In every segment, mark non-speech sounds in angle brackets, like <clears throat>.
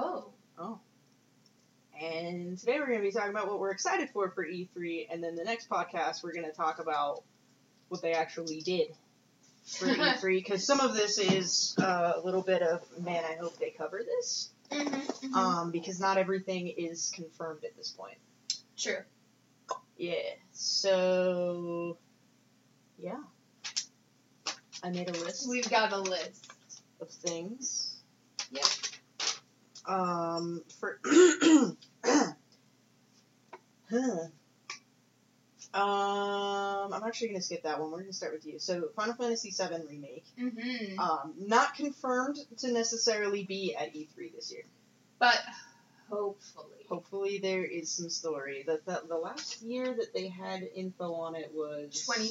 Girls. Oh. And today we're going to be talking about what we're excited for for E3, and then the next podcast we're going to talk about what they actually did for E3, because <laughs> some of this is uh, a little bit of, man, I hope they cover this, Mm-hmm, um, because not everything is confirmed at this point. True. Yeah, so, yeah. I made a list We've got a list. of things. Yep. Um, for huh. <clears throat> Um, I'm actually gonna skip that one. We're gonna start with you. So, Final Fantasy VII remake. Mm-hmm. Um, not confirmed to necessarily be at E3 this year. But hopefully. Hopefully, there is some story. That the, the last year that they had info on it was 20.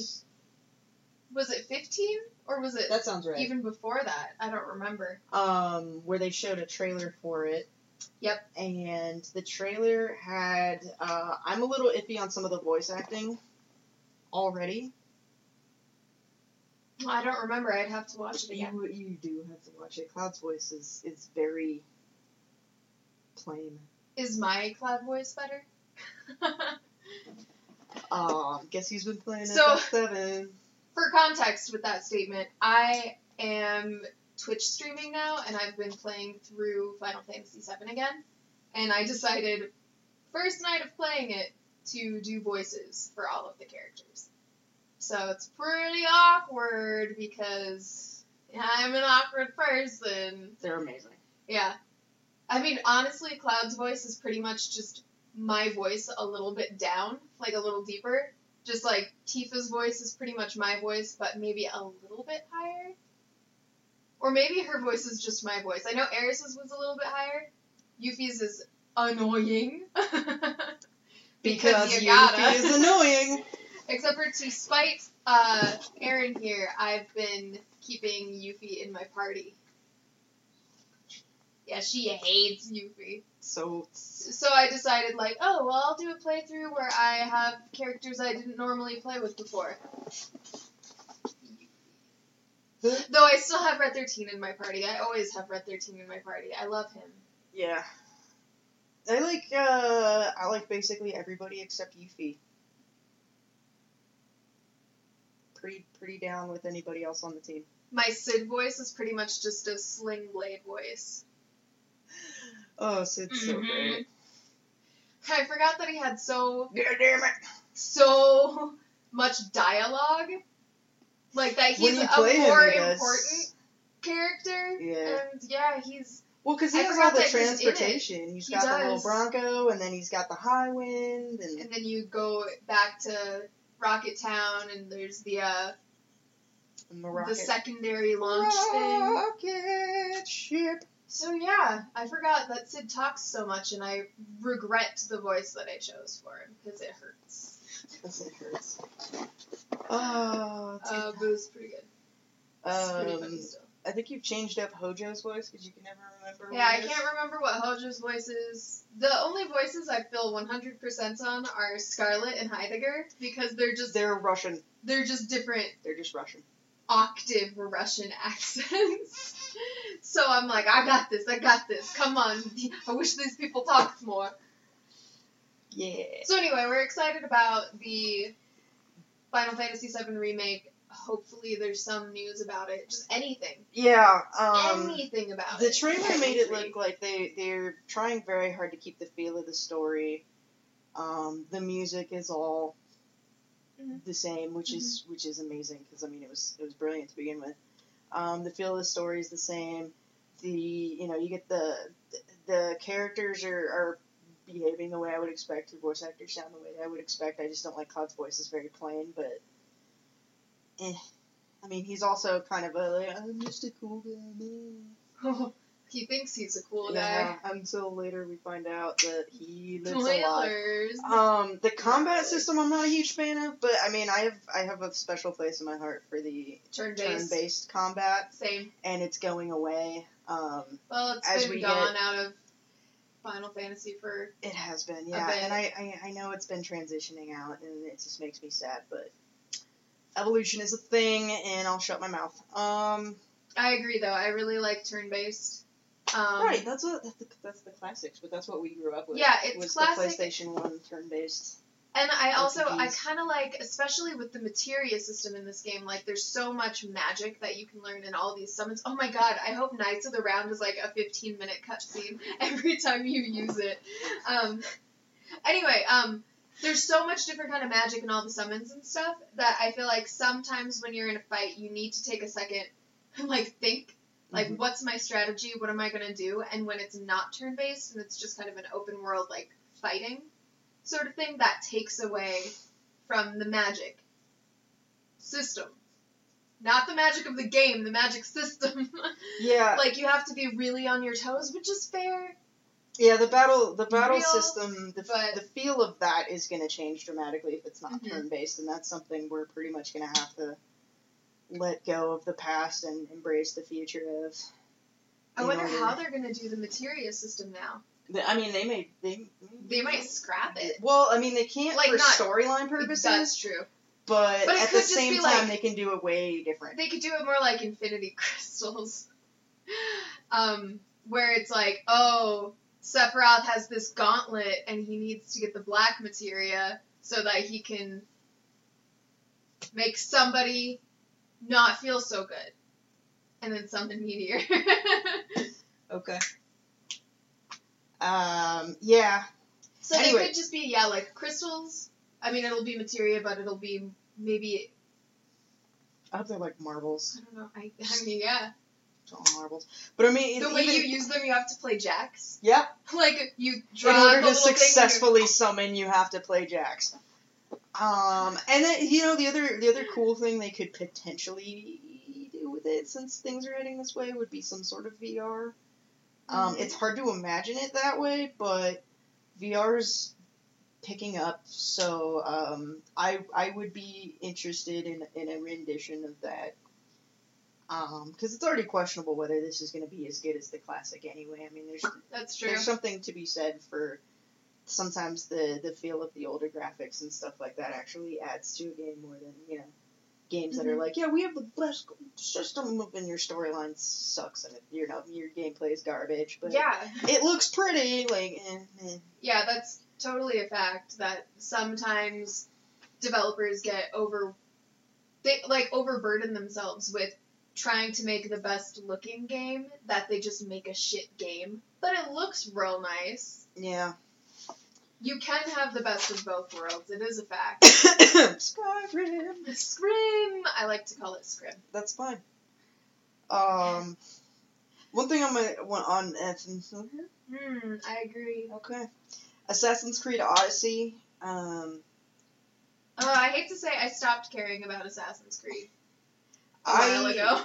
Was it 15? Or was it That sounds right. even before that? I don't remember. um, where they showed a trailer for it. Yep. And the trailer had, uh, I'm a little iffy on some of the voice acting already. I don't remember. I'd have to watch it again. You, you do have to watch it. Cloud's voice is, is very plain. Is my cloud voice better? <laughs> Um, guess who's been playing So- FF7? For context with that statement, I am Twitch streaming now, and I've been playing through Final Fantasy VII again. And I decided, first night of playing it, to do voices for all of the characters. So it's pretty awkward because I'm an awkward person. They're amazing. Yeah. I mean, honestly, Cloud's voice is pretty much just my voice a little bit down, like a little deeper. Just like Tifa's voice is pretty much my voice, but maybe a little bit higher. Or maybe her voice is just my voice. I know Aeris's was a little bit higher. Yuffie's is annoying. <laughs> Because gotta. Yuffie is annoying. <laughs> Except for to spite uh, Aaron here, I've been keeping Yuffie in my party. Yeah, she hates Yuffie. So, So I decided, like, oh, well, I'll do a playthrough where I have characters I didn't normally play with before. Though I still have Red 13 in my party. I always have Red 13 in my party. I love him. yeah. I like, uh, I like basically everybody except Yuffie. Pretty, pretty down with anybody else on the team. My Cid voice is pretty much just a Sling Blade voice. Oh, Cid's so Mhm. great. I forgot that he had so God damn it. so much dialogue. Like that he's a play him, more important character. Yeah. And yeah, he's Well, because he I has forgot all the that he's in it. transportation. He's He got the little. Bronco, and then he's got the Highwind, and, and then you go back to Rocket Town and there's the uh the rocket. the secondary launch thing. rocket ship. So yeah, I forgot that Cid talks so much and I regret the voice that I chose for him because it hurts. Because it hurts. Oh, Uh, but it was pretty good. It's pretty funny um, still. I think you've changed up Hojo's voice because you can never remember. Yeah, I can't remember what Hojo's voice is. The only voices I feel 100% on are Scarlet and Heidegger because they're just They're Russian. they're just different They're just Russian. octave Russian <laughs> accents. So I'm like, I got this, I got this. Come on. <laughs> I wish these people talked more. Yeah. So anyway, we're excited about the Final Fantasy VII remake. Hopefully there's some news about it. Just anything. Yeah. Um, anything about the it. trailer made it look like they they're trying very hard to keep the feel of the story. Um, the music is all Mhm. the same, which is which is amazing because I mean it was it was brilliant to begin with. Um, the feel of the story is the same. The you know you get the the characters are, are behaving the way I would expect. The voice actors sound the way I would expect. I just don't like Cloud's voice is very plain, but eh. I mean he's also kind of a like, I'm just a cool guy. <laughs> he thinks he's a cool Yeah, guy. until later we find out that he lives a lot. Um, the combat system I'm not a huge fan of, but I mean I have I have a special place in my heart for the Turn based. turn-based combat, Same. and it's going away. Um, Well, it's As been we gone out of Final Fantasy for. it has been, yeah, and I, I I know it's been transitioning out, and it just makes me sad, but evolution is a thing, and I'll shut my mouth. Um, I agree though. I really like turn based. Um, right, that's what that's the, that's the classics, but that's what we grew up with. Yeah, it's was classic. the PlayStation One turn-based. And I also I kind of like, especially with the materia system in this game, like there's so much magic that you can learn in all these summons. Oh my god, I hope Knights of the Round is like a 15 minute cutscene <laughs> every time you use it. Um, anyway, um, there's so much different kind of magic in all the summons and stuff that I feel like sometimes when you're in a fight, you need to take a second and like think. Like, Mhm. what's my strategy? What am I gonna do? And when it's not turn based and it's just kind of an open world like fighting, sort of thing that takes away from the magic system. Not the magic of the game, the magic system. <laughs> Yeah, like you have to be really on your toes, which is fair. yeah. The battle, the battle Real, system, the, but- the feel of that is going to change dramatically if it's not Mhm. turn-based, and that's something we're pretty much going to have to let go of the past and embrace the future of. I wonder order- how they're gonna do the materia system now. I mean, they may they They might scrap it. Well, I mean, they can't Like, for storyline purposes, That's true. but, But at the same time, like- they can do it way different. They could do it more like Infinity <laughs> Crystals. Um, where it's like, oh, Sephiroth has this gauntlet and he needs to get the black materia so that he can make somebody not feel so good. And then summon Meteor. <laughs> Okay. Um. Yeah. so Anyway. they could just be, yeah, like crystals. I mean, it'll be materia, but it'll be maybe, I hope they're like marbles. I don't know. I, I mean, yeah. All marbles. But I mean, The even, way you use them, you have to play jacks. yeah. <laughs> Like, you In order the to little thing and you're- successfully summon, you have to play jacks. Um, and then you know the other the other cool thing they could potentially do with it, since things are heading this way, would be some sort of VR. Um. It's hard to imagine it that way, but VR's picking up, so um, I I would be interested in in a rendition of that. Because it's already questionable whether this is going to be as good as the classic anyway. I mean, there's That's true. there's something to be said for sometimes the the feel of the older graphics and stuff like that actually adds to a game more than you know games that are Mhm. like yeah we have the best system and your storyline sucks and it, you know your gameplay is garbage but Yeah, it looks pretty like eh, eh. yeah, that's totally a fact that sometimes developers get over, they like overburden themselves with trying to make the best looking game that they just make a shit game, but it looks real nice. yeah You can have the best of both worlds. It is a fact. <coughs> Skyrim Scrim. I like to call it Scrim. that's fine um one thing on my one on Hmm. I agree. okay Assassin's Creed Odyssey um Oh, I hate to say I stopped caring about Assassin's Creed a I while ago. <laughs>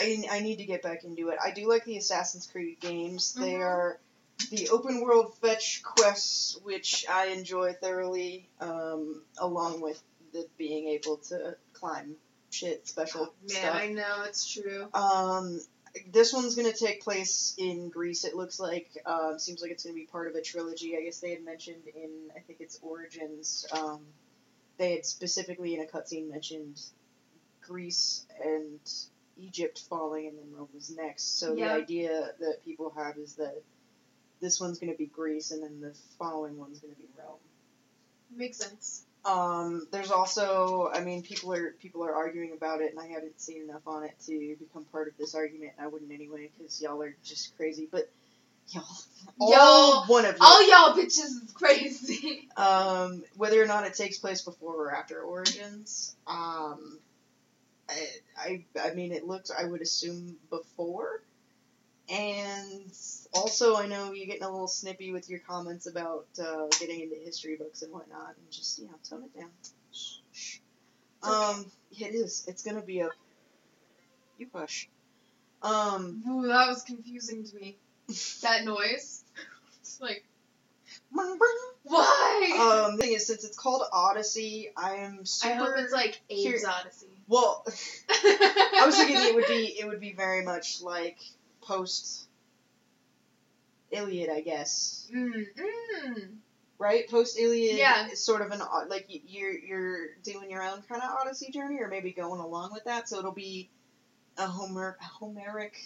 I, I need to get back into it. I do like the Assassin's Creed games. They Mhm. are the open world fetch quests, which I enjoy thoroughly, um, along with the being able to climb shit, special Man, stuff. I know it's true. Um, this one's gonna take place in Greece. It looks like. Um, seems like it's gonna be part of a trilogy. I guess they had mentioned in I think it's Origins. Um, they had specifically in a cutscene mentioned Greece and Egypt falling, and then Rome was next. So the idea that people have is that this one's gonna be Greece, and then the following one's gonna be Rome. Makes sense. Um, there's also, I mean, people are people are arguing about it, and I haven't seen enough on it to become part of this argument. and I wouldn't anyway, because y'all are just crazy. But y'all, all Y'all- one of you, All y'all bitches is crazy. <laughs> um, whether or not it takes place before or after Origins, um, I, I, I mean, it looks, I would assume before. And also, I know you're getting a little snippy with your comments about uh, getting into history books and whatnot, and just you know, tone it down. Shh, shh. It's okay. Um, it is. It's gonna be a. You hush. Um. Ooh, that was confusing to me. That noise. <laughs> It's like, Um. why? The thing is, since it's called Odyssey, I am super. I hope it's like Abe's here- Oddysee. Well, <laughs> I was thinking it would be it would be very much like post Iliad, I guess. Mm, mm. Right, post Iliad Yeah. is sort of an like you're you're doing your own kind of Odyssey journey, or maybe going along with that. So it'll be a Homer a Homeric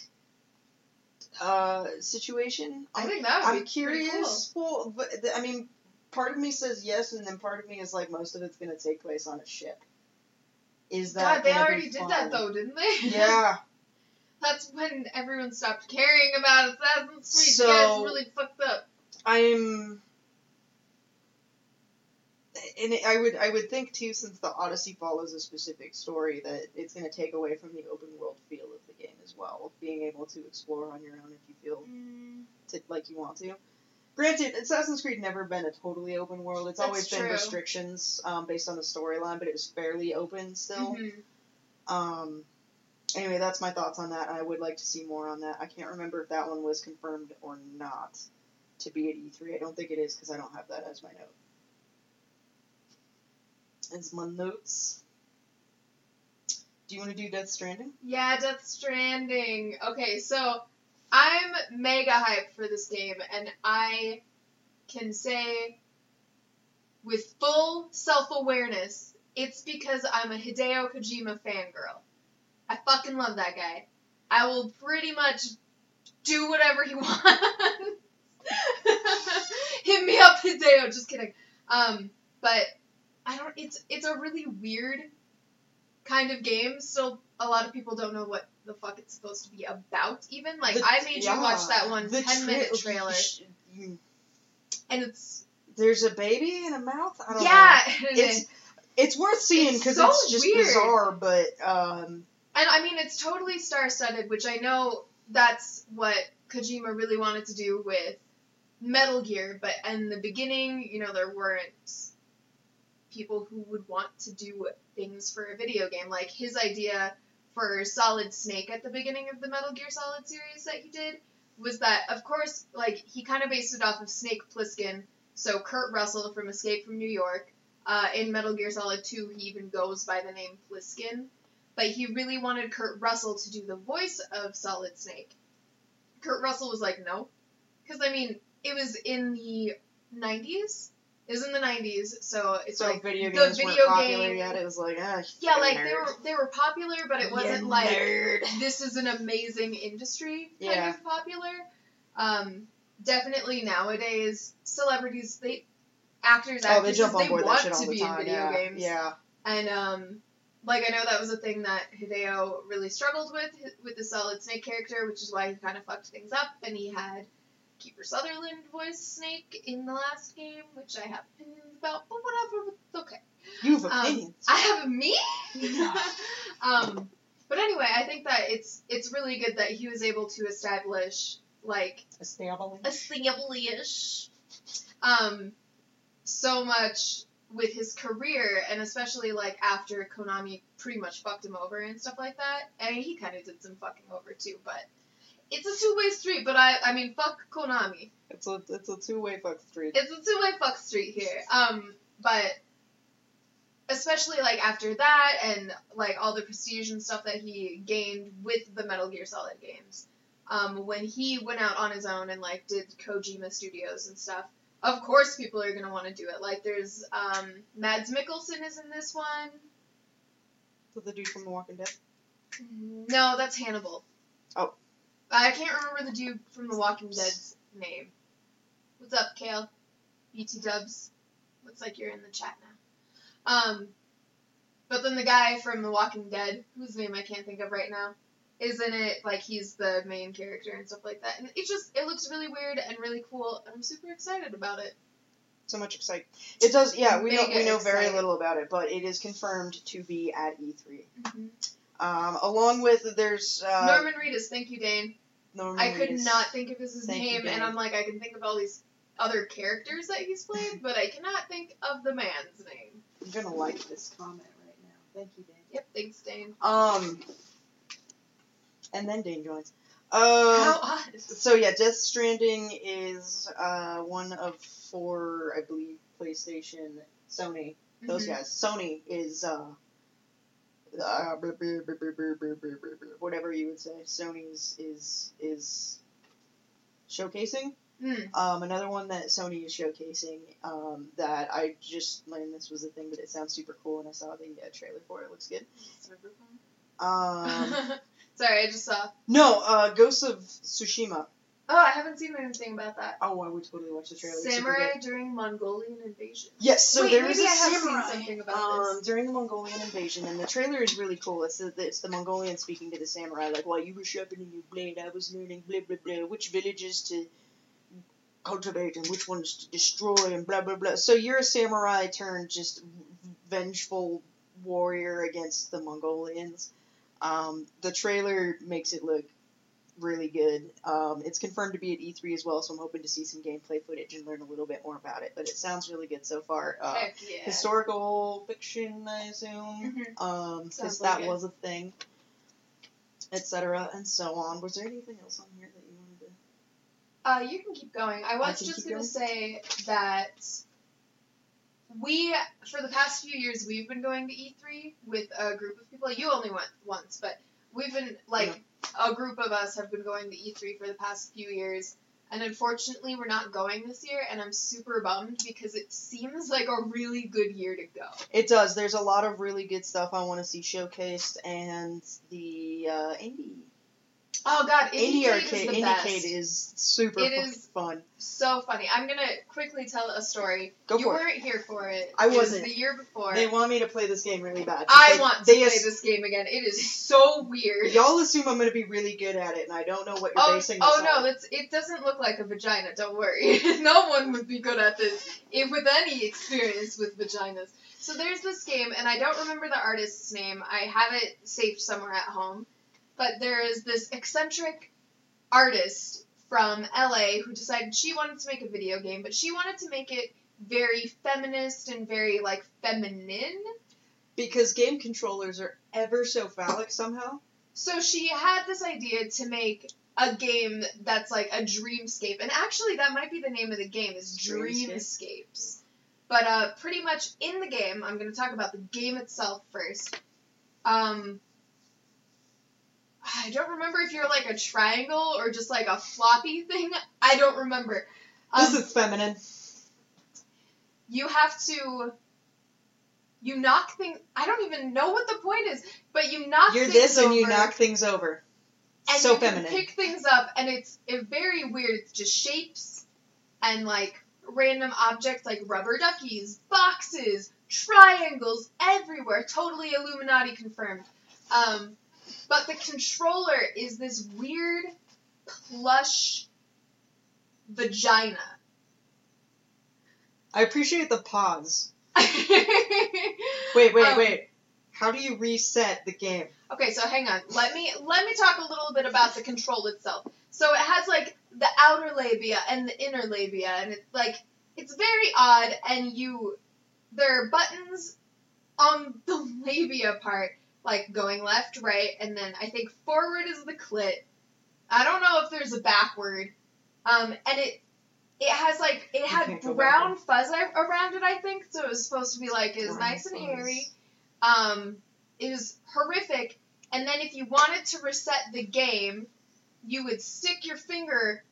uh, situation. I think that would I'm be pretty curious. Well, but th- I mean, part of me says yes, and then part of me is like most of it's gonna take place on a ship. Is that God, they already did that though, didn't they? <laughs> Yeah. That's when everyone stopped caring about Assassin's Creed. So- guys really fucked up. I'm. And it- I would I would think too, since the Odyssey follows a specific story, that it's going to take away from the open world feel of the game as well, being able to explore on your own if you feel to, like you want to. Granted, Assassin's Creed never been a totally open world. It's That's always been true. restrictions um, based on the storyline, but it was fairly open still. Mhm. Um, anyway, that's my thoughts on that. I would like to see more on that. I can't remember if that one was confirmed or not to be at E3. I don't think it is because I don't have that as my note. As my notes. Do you want to do Death Stranding? Yeah, Death Stranding. Okay, so I'm mega hyped for this game, and I can say with full self awareness, it's because I'm a Hideo Kojima fangirl. I fucking love that guy. I will pretty much do whatever he <laughs> wants. Hit me up, Hideo. Just kidding. Um, but I don't. It's it's a really weird kind of game. So a lot of people don't know what the fuck it's supposed to be about. Even like The- I made yeah, you watch that one the 10 minute tra- trailer, and it's There's a baby in a mouth. I don't yeah, know. It's it's worth seeing It's because so it's just weird. bizarre, but um, I mean it's totally star studded, which I know that's what Kojima really wanted to do with Metal Gear, but in the beginning, you know, there weren't people who would want to do things for a video game. Like his idea for Solid Snake at the beginning of the Metal Gear Solid series that he did was that, of course, like he kind of based it off of Snake Plissken. So Kurt Russell from Escape from New York. Uh, in Metal Gear Solid 2, he even goes by the name Pliskin. But he really wanted Kurt Russell to do the voice of Solid Snake. Kurt Russell was like, no. Because, I mean, it was in the 90s. It was in the 90s, so it's so like video the games video weren't popular game- yet. It was like, ah, yeah, like nerd. they were they were popular, but it wasn't like nerd. <laughs> this is an amazing industry kind Yeah. of popular. Um, definitely nowadays, celebrities they actors Oh, they jump on they board that want to the be time. in video yeah, games. yeah. And um, like I know that was a thing that Hideo really struggled with with the Solid Snake character, which is why he kind of fucked things up. And he had Kiefer Sutherland voice Snake in the last game, which I have opinions about, but whatever. It's okay. You have Um, opinions. I have me. <laughs> Um, but anyway, I think that it's it's really good that he was able to establish like Established. establish um so much with his career and especially like after Konami pretty much fucked him over and stuff like that. And he kind of did some fucking over too, but it's a two way street. But I I mean fuck Konami. It's a it's a two way fuck street. It's a two way fuck street here. Um, but especially like after that and like all the prestige and stuff that he gained with the Metal Gear Solid games. Um, when he went out on his own and like did Kojima Studios and stuff, of course people are gonna want to do it. Like there's um, Mads Mikkelsen is in this one. So the dude from The Walking Dead. No, that's Hannibal. Oh. I can't remember the dude from The Walking Dead's name. What's up, Kale? BT Dubs. Looks like you're in the chat now. Um, but then the guy from The Walking Dead, whose name I can't think of right now, is in it. Like he's the main character and stuff like that. And it just it looks really weird and really cool, and I'm super excited about it. So much excite. It does. Yeah, we know Mega we know very little about it, but it is confirmed to be at E3. Mm-hmm. Um, along with there's uh, Norman Reedus, thank you, Dane. Norman I could Reedus. not think of his Thank you, name, and I'm like, I can think of all these other characters that he's played, but I cannot think of the man's name. I'm gonna like this comment right now. Thank you, Dane. Yep, thanks, Dane. Um, and then Dangerlands. Um, so yeah, Death Stranding is uh, one of four, I believe, PlayStation, Sony, those mm-hmm. guys. Sony is uh, uh, whatever you would say. Sony's is is showcasing. Mm. Um, another one that Sony is showcasing um, that I just learned this was a thing, but it sounds super cool, and I saw the uh, trailer for it. it looks good. Um, <laughs> Sorry, I just saw. No, uh, Ghost of Tsushima. Oh, I haven't seen anything about that. Oh, I would totally watch the trailer. Samurai during Mongolian invasion. Yes, so Wait, there maybe a I samurai something about um, this. during the Mongolian invasion, and the trailer is really cool. It's the, it's the Mongolian speaking to the samurai, like, while you were sharpening your blade, I was learning blah blah blah, which villages to cultivate and which ones to destroy, and blah blah blah. So you're a samurai turned just vengeful warrior against the Mongolians. Um, the trailer makes it look really good. Um, it's confirmed to be at E3 as well, so I'm hoping to see some gameplay footage and learn a little bit more about it. But it sounds really good so far. Uh, Heck yeah. historical fiction, I assume, Mhm. um, because that was a thing, etc. and so on. Was there anything else on here that you wanted to? Uh, you can keep going. I was can just gonna say that we, for the past few years, we've been going to E3 with a group of people. You only went once, but we've been like a group of us have been going to E3 for the past few years. And unfortunately, we're not going this year, and I'm super bummed because it seems like a really good year to go. It does. There's a lot of really good stuff I want to see showcased, and the uh, indie Oh god, indie arcade is the best. Is super It is- fun. so funny. I'm gonna quickly tell a story. Go you for it. weren't here for it. I It was wasn't. the year before. They want me to play this game really bad. I They- want to play ass- this game again. It is so weird. Y'all assume I'm going to be really good at it, and I don't know what you're Oh, basing this oh on. no, that's it doesn't look like a vagina, don't worry. <laughs> no one would be good at this if with any experience with vaginas. So there's this game and I don't remember the artist's name. I have it saved somewhere at home. But there is this eccentric artist from LA who decided she wanted to make a video game, but she wanted to make it very feminist and very like feminine. Because game controllers are ever so phallic somehow. So she had this idea to make a game that's like a dreamscape, and actually that might be the name of the game is Dreamscape? Dreamscapes. But uh, pretty much in the game, I'm going to talk about the game itself first. Um, I don't remember if you're like a triangle or just like a floppy thing. I don't remember. Um, this is feminine. you have to. You knock things. I don't even know what the point is, but you knock. You're things this and you knock things over. and so you feminine. pick things up and it's it very weird it's just shapes and like random objects like rubber duckies boxes triangles everywhere totally illuminati confirmed um, but the controller is this weird plush vagina I appreciate the pause. <laughs> Wait, wait, Um, wait. How do you reset the game? Okay, so hang on. Let me let me talk a little bit about the control itself. So it has like the outer labia and the inner labia, and it's like it's very odd. And you there are buttons on the <laughs> labia part, like going left, right, and then I think forward is the clit. I don't know if there's a backward. Um, and it it has like it had brown fuzz around it. I think so. It was supposed to be like it was Brown nice and fuzz. hairy. Um, it was horrific. And then if you wanted to reset the game, you would stick your finger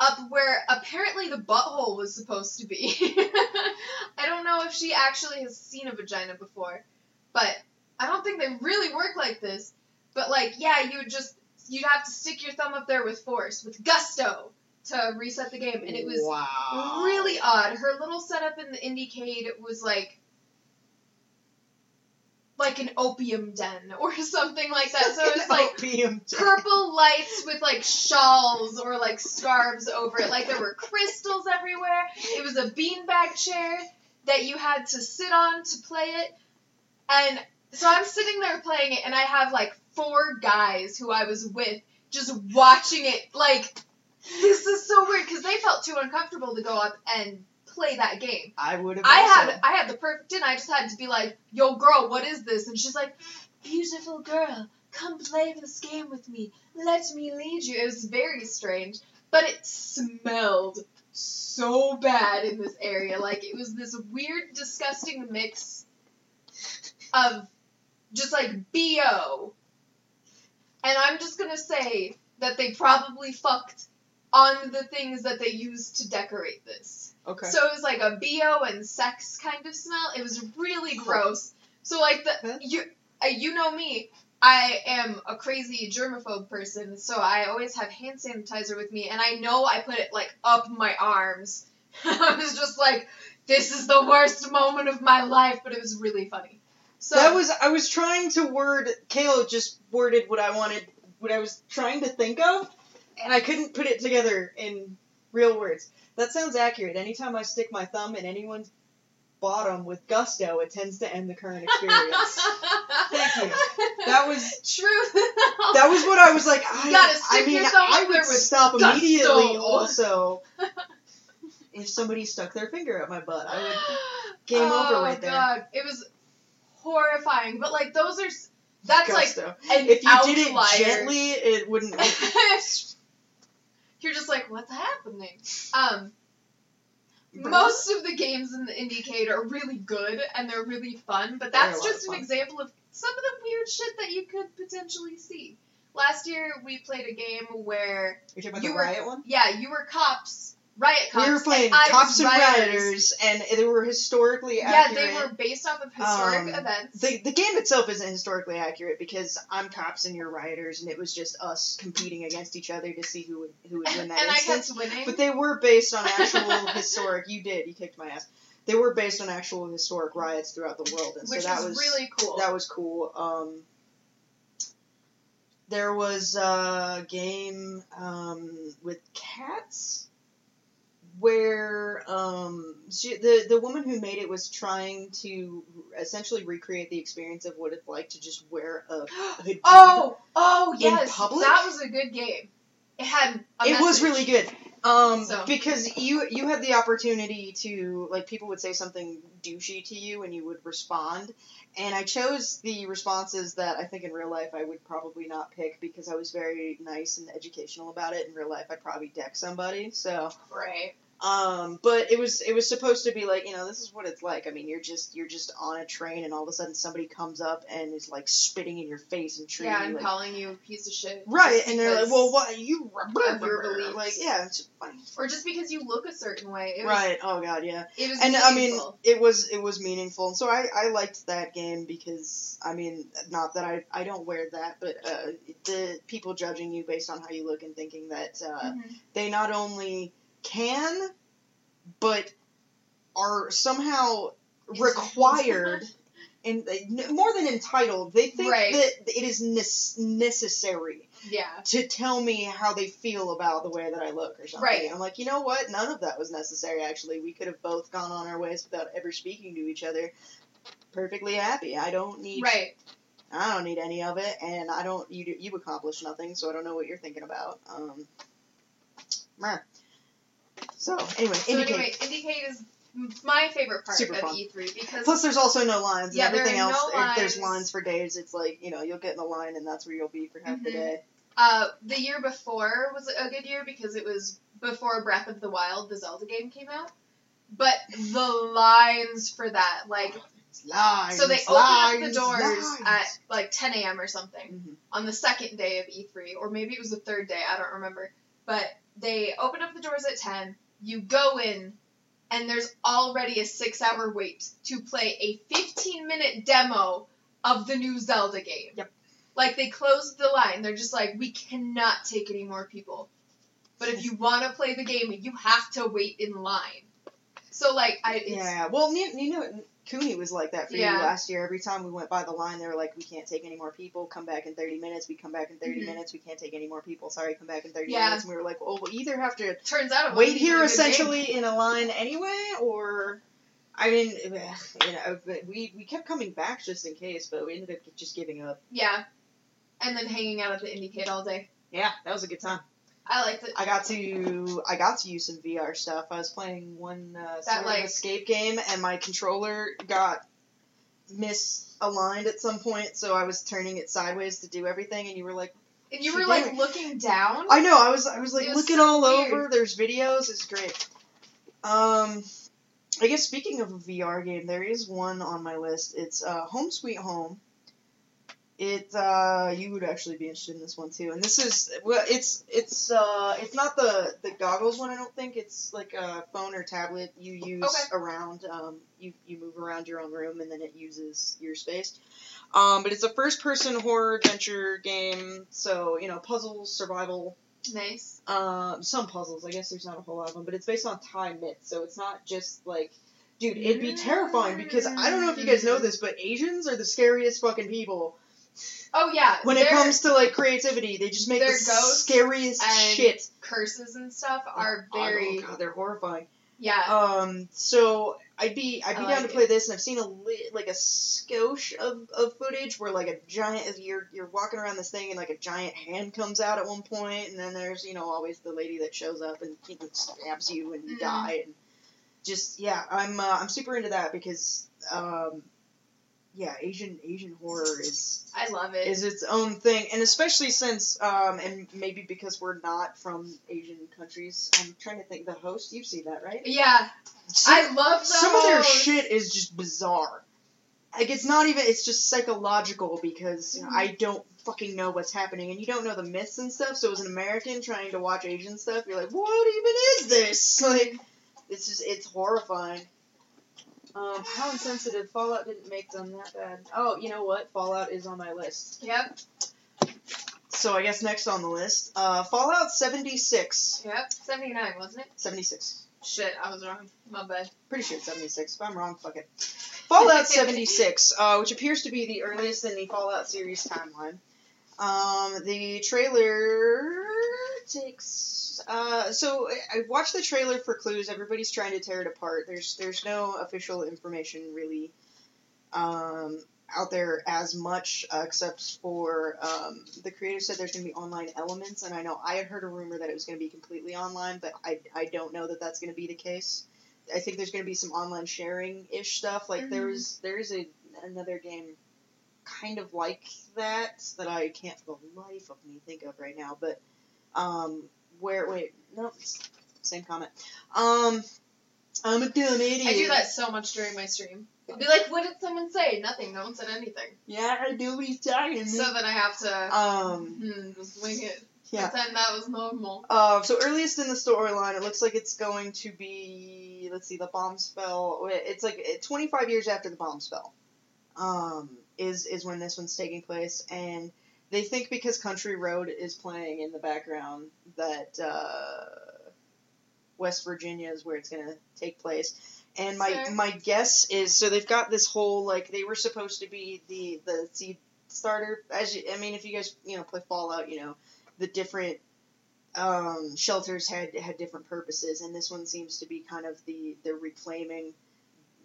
up where apparently the butthole was supposed to be. <laughs> I don't know if she actually has seen a vagina before, but I don't think they really work like this. But like, yeah, you would just you'd have to stick your thumb up there with force, with gusto, to reset the game, and it was wow. really odd. Her little setup in the Indiecade was like like an opium den <laughs> or something like that. So it was like <laughs> purple lights with like shawls or like scarves over it. Like there were crystals everywhere. It was a beanbag chair that you had to sit on to play it. And so I'm sitting there playing it and I have like four guys who I was with just watching it like this is so weird because they felt too uncomfortable to go up and play that game. I would have. I also. had I had the perfect dinner. I just had to be like, "Yo, girl, what is this?" And she's like, "Beautiful girl, come play this game with me. Let me lead you." It was very strange, but it smelled so bad in this area. Like it was this weird, disgusting mix of just like bo. And I'm just gonna say that they probably fucked on the things that they used to decorate this. Okay. So it was like a bo and sex kind of smell. It was really gross. So like the Huh? you uh, you know me, I am a crazy germaphobe person, so I always have hand sanitizer with me, and I know I put it like up my arms. <laughs> I was just like, this is the worst moment of my life, but it was really funny. So that was I was trying to word. Kayla just worded what I wanted, what I was trying to think of, and I couldn't put it together in real words. That sounds accurate. Anytime I stick my thumb in anyone's bottom with gusto, it tends to end the current experience. <laughs> Thank you. That was true. that was what I was like. I, I mean, I would stop gusto. immediately. Also, <laughs> if somebody stuck their finger at my butt, I would. <gasps> Game oh, over right oh, there. God. It was horrifying, but like those are that's gusto. like an if you did it gently, it wouldn't. <laughs> You're just like, what's happening? Um, most of the games in the Indiecade are really good and they're really fun, but that's just an example of some of the weird shit that you could potentially see. Last year we played a game where You're talking about You the were- riot one. yeah, you were cops, riot cops. we were playing and cops and rioters. and they were historically Yeah, accurate. they were based off of historic Um, events. The, the game itself isn't historically accurate because I'm cops and you're rioters, and it was just us competing against each other to see who would who would win that and that I instance. kept winning. But they were based on actual <laughs> historic. You did. You kicked my ass. They were based on actual historic riots throughout the world, and which so that was, was really cool. that was cool. Um, there was a game um, with cats where um, she, the the woman who made it was trying to essentially recreate the experience of what it's like to just wear a <gasps> hoodie. oh, oh in yes, public? that was a good game. It had. A it was really good. Um, So- because you you had the opportunity to like people would say something douchey to you and you would respond, and I chose the responses that I think in real life I would probably not pick because I was very nice and educational about it. In real life, I'd probably deck somebody. So, Right. Um, but it was it was supposed to be like you know this is what it's like. I mean you're just you're just on a train and all of a sudden somebody comes up and is like spitting in your face and treating Yeah, you and like calling you a piece of shit. right, and they're like, well, what you <laughs> beliefs. like yeah, it's fine. Or just because you look a certain way. It was, Right. Oh god, yeah. It was And I mean, it was it was meaningful, and so I, I liked that game because I mean, not that I, I don't wear that, but uh, the people judging you based on how you look and thinking that uh, Mhm. they not only can, but are somehow required <laughs> and more than entitled. They think Right. that it is nes- necessary Yeah. to tell me how they feel about the way that I look or something. Right. I'm like, you know what? None of that was necessary. Actually, we could have both gone on our ways without ever speaking to each other. Perfectly happy. I don't need. Right. I don't need any of it, and I don't. You you accomplished nothing, so I don't know what you're thinking about. Um. meh. So anyway, So IndieCade. anyway, IndieCade is my favorite part Super of fun. E3 because Plus, there's also no lines. And Yeah, everything else, no if there's lines. lines for days. It's like you know, you'll get in the line, and that's where you'll be for half the Mhm. day. uh, the year before was a good year because it was before Breath of the Wild, the Zelda game came out. But the lines for that, like, Lines. so they open up the doors lines. at like 10 a.m. or something. Mhm. on the second day of E3, or maybe it was the third day, I don't remember. But they open up the doors at 10, you go in, and there's already a six hour wait to play a 15 minute demo of the new Zelda game. Yep. Like, they closed the line. They're just like, we cannot take any more people. But if you <laughs> want to play the game, you have to wait in line. So, like, I. Yeah, well, you, you know, Cooney was like that for Yeah. you last year. Every time we went by the line, they were like, "We can't take any more people. Come back in thirty minutes. We come back in 30 Mhm. minutes. We can't take any more people. Sorry, come back in thirty Yeah. minutes." And we were like, "Well, we either have to Turns out wait here essentially in a line anyway, or." I mean, eh, you know, but we we kept coming back just in case, but we ended up just giving up. Yeah. And then hanging out at the IndieCade all day. Yeah, that was a good time. I liked it. I got to I got to use some VR stuff. I was playing one uh, sort of like- escape game, and my controller got misaligned at some point, so I was turning it sideways to do everything, and you were like, And you were like looking down. I know, I was I was like was looking so all weird. over. There's videos. It's great. Um, I guess speaking of a VR game, there is one on my list. It's uh, Home Sweet Home. It uh, you would actually be interested in this one too, and this is well, it's it's uh, it's not the the goggles one. I don't think it's like a phone or tablet you use Okay. around. Um, you you move around your own room, and then it uses your space. Um, but it's a first person horror adventure game, so you know puzzles, survival, Nice. um, some puzzles. I guess there's not a whole lot of them, but it's based on Thai myths, so it's not just like, dude, it'd be terrifying because I don't know if you guys know this, but Asians are the scariest fucking people Oh yeah. when it comes to like creativity. They just make the scariest shit. curses and stuff are very Oh, God, they're horrifying. yeah. Um, so I'd be I'd be down to play this, and I've seen a li- like a skosh of, of footage where like a giant you're you're walking around this thing and like a giant hand comes out at one point, and then there's you know always the lady that shows up and stabs you and you Mhm. die, and just yeah, I'm uh, I'm super into that because um, yeah, Asian Asian horror is I love it. is its own thing, and especially since, um, and maybe because we're not from Asian countries. I'm trying to think. The host, you've seen that, right? yeah. Some, I love some of their shit is just bizarre. Like it's not even. It's just psychological because you know, I don't fucking know what's happening, and you don't know the myths and stuff. So as an American trying to watch Asian stuff, you're like, what even is this? <laughs> Like, it's just it's horrifying. Um, how insensitive Fallout didn't make them that bad. Oh, you know what? Fallout is on my list. Yep. So I guess next on the list, uh, Fallout 76. Yep. Seventy nine, wasn't it? 76. Shit, I was wrong. My bad. Pretty sure it's 76. If I'm wrong, fuck it. Fallout <laughs> 76, uh, which appears to be the earliest in the Fallout series timeline. Um, the trailer Uh, so I watched the trailer for clues. Everybody's trying to tear it apart. There's there's no official information really um, out there as much, uh, except for um, the creator said there's going to be online elements, and I know I had heard a rumor that it was going to be completely online, but I, I don't know that that's going to be the case. I think there's going to be some online sharing ish stuff. Like there Mhm. was there is a another game kind of like that that I can't for the life of me think of right now, but um where wait no same comment um I'm a dumb idiot. I do that so much during my stream. I'll be like, what did someone say? Nothing. No one said anything. Yeah, I do he's talking. So then I have to um hmm, just wing it. yeah. Pretend that was normal. Uh, so earliest in the storyline, it looks like it's going to be let's see, the bomb spell. It's like eh, 25 years after the bomb spell. Um, is is when this one's taking place, and they think because Country Road is playing in the background that uh, West Virginia is where it's going to take place. And my my guess is so they've got this whole like they were supposed to be the the seed starter. As you, I mean if you guys you know play Fallout you know the different um, shelters had had different purposes, and this one seems to be kind of the the reclaiming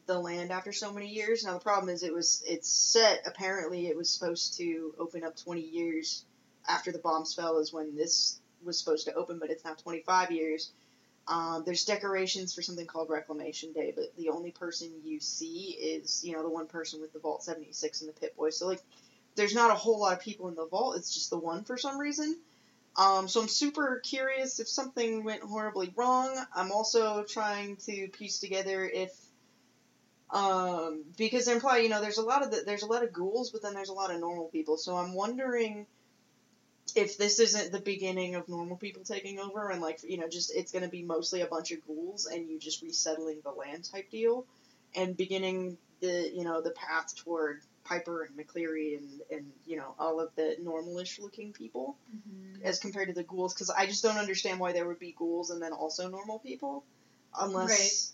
the land after so many years. Now the problem is it was it's set apparently it was supposed to open up 20 years after the bombs fell is when this was supposed to open, but it's now 25 years. Um, there's decorations for something called Reclamation Day, but the only person you see is you know the one person with the Vault 76 and the Pip-Boy. So like, there's not a whole lot of people in the vault. It's just the one for some reason. Um, so I'm super curious if something went horribly wrong. I'm also trying to piece together if, um, because they're implying, you know, there's a lot of the, there's a lot of ghouls, but then there's a lot of normal people. So I'm wondering if this isn't the beginning of normal people taking over, and like, you know, just it's going to be mostly a bunch of ghouls, and you just resettling the land type deal, and beginning the, you know, the path toward Piper and MacCready and and you know all of the normalish looking people as compared to the ghouls. Because I just don't understand why there would be ghouls and then also normal people unless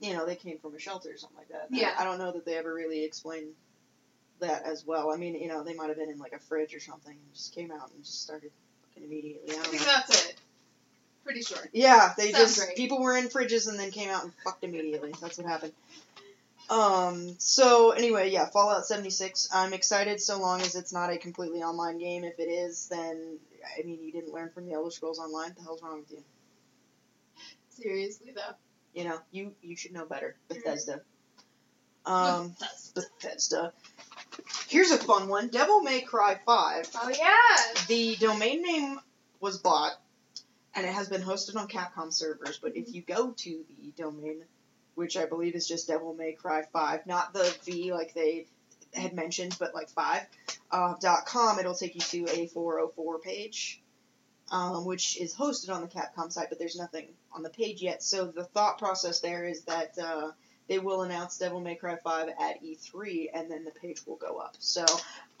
you know they came from a shelter or something like that. Yeah. I, I don't know that they ever really explained that as well. I mean, you know, they might have been in like a fridge or something and just came out and just started fucking immediately. I I don't think know. that's it. Pretty sure. Yeah, they Sounds just people were in fridges and then came out and fucked immediately. That's what happened. Um. So anyway, yeah, Fallout 76. I'm excited so long as it's not a completely online game. If it is, then I mean, you didn't learn from the Elder Scrolls Online. What the hell's wrong with you? Seriously though. You know, you you should know better. Bethesda. Um, Bethesda. Here's a fun one. Devil May Cry 5. oh yeah. The domain name was bought, and it has been hosted on Capcom servers. But if you go to the domain, which I believe is just Devil May Cry 5, not the V like they had mentioned, but like five uh, dot com, it'll take you to a 404 page, um, which is hosted on the Capcom site, but there's nothing on the page yet. So the thought process there is that uh, they will announce Devil May Cry 5 at E3, and then the page will go up. So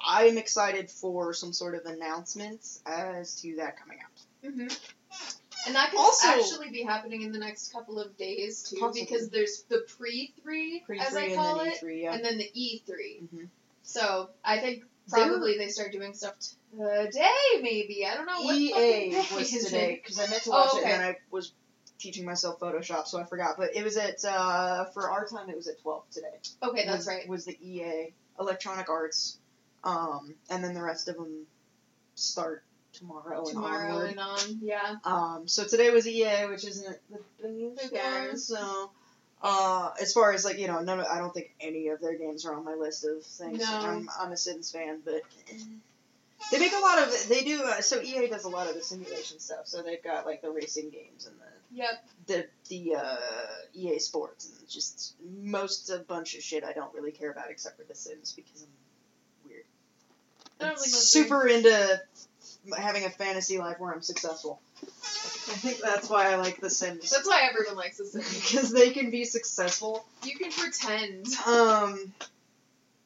I'm excited for some sort of announcements as to that coming out. hmm And that could Also- actually be happening in the next couple of days too, Possibly. because there's the pre three, Pre as I and call then it, E3, yeah. and then the E 3 Mhm. So I think probably they start doing stuff today, maybe. I don't know what EA was is today because I meant to Oh, watch it and I was teaching myself Photoshop, so I forgot. But it was at uh, for our time, it was at twelve today. Okay, that's was, right. Was the EA Electronic Arts, um, and then the rest of them start tomorrow, Tomorrow and and on, yeah. Um, so today was EA, which isn't the big cares? one. So, uh, as far as like you know, none of, I don't think any of their games are on my list of things. No. I'm I'm a Sims fan, but they make a lot of they do. Uh, so EA does a lot of the simulation stuff. So they've got like the racing games and the Yep. the the uh, EA Sports and just most a bunch of shit I don't really care about except for The Sims because I'm weird. I don't I'm super into having a fantasy life where I'm successful. I think that's why I like The Sims That's why everyone likes the Sims. because they can be successful. You can pretend. Um,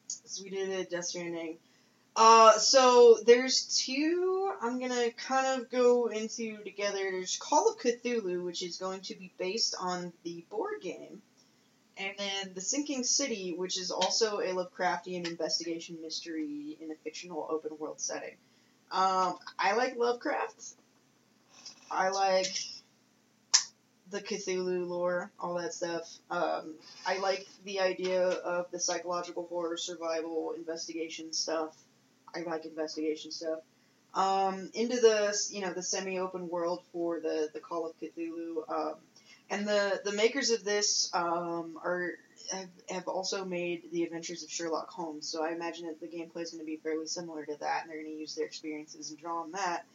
so we did a Death Stranding. Uh, so there's two I'm gonna kind of go into together. There's Call of Cthulhu, which is going to be based on the board game, and then The Sinking City, which is also a Lovecraftian investigation mystery in a fictional open world setting. Um, I like Lovecraft. I like the Cthulhu lore, all that stuff. Um, I like the idea of the psychological horror, survival, investigation stuff. I like investigation stuff. Um, into the you know the semi-open world for the the Call of Cthulhu, um, and the the makers of this um, are have, have also made the Adventures of Sherlock Holmes. So I imagine that the gameplay is going to be fairly similar to that, and they're going to use their experiences and draw on that.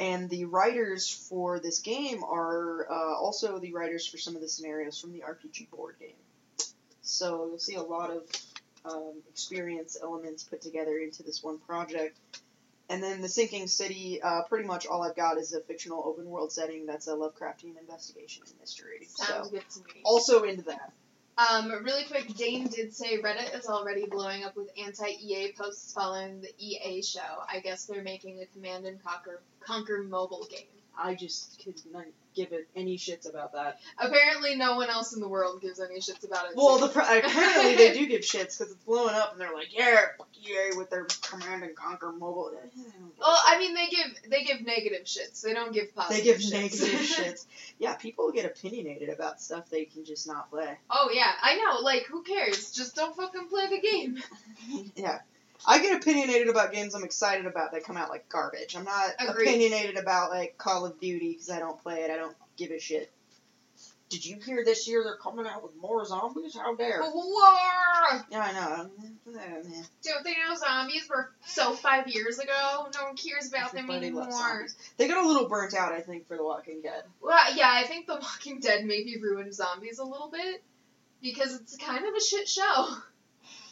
And the writers for this game are uh, also the writers for some of the scenarios from the RPG board game. So you'll see a lot of um, experience elements put together into this one project. And then the Sinking City, uh, pretty much all I've got is a fictional open world setting that's a Lovecraftian investigation and mystery. Sounds so good to me. also into that. Um, really quick, Dane did say Reddit is already blowing up with anti-EA posts following the EA show. I guess they're making a Command and Conquer Conquer mobile game. I just could not give it any shits about that. Apparently, no one else in the world gives any shits about it. Well, the pro- apparently they do give shits because it's blowing up and they're like, yeah, fuck EA with their Command and Conquer mobile. I don't give a Well. I mean, they give they give negative shits. They don't give positive. They give shits. negative <laughs> shits. Yeah, people get opinionated about stuff they can just not play. Oh yeah, I know. Like, who cares? Just don't fucking play the game. <laughs> yeah. I get opinionated about games I'm excited about that come out like garbage. I'm not Agreed. opinionated about like Call of Duty because I don't play it. I don't give a shit. Did you hear this year they're coming out with more zombies? How dare? War! Yeah, I know. Eh, Don't they know zombies were so five years ago? No one cares about them anymore. They got a little burnt out, I think, for The Walking Dead. Well, yeah, I think The Walking Dead maybe ruined zombies a little bit because it's kind of a shit show.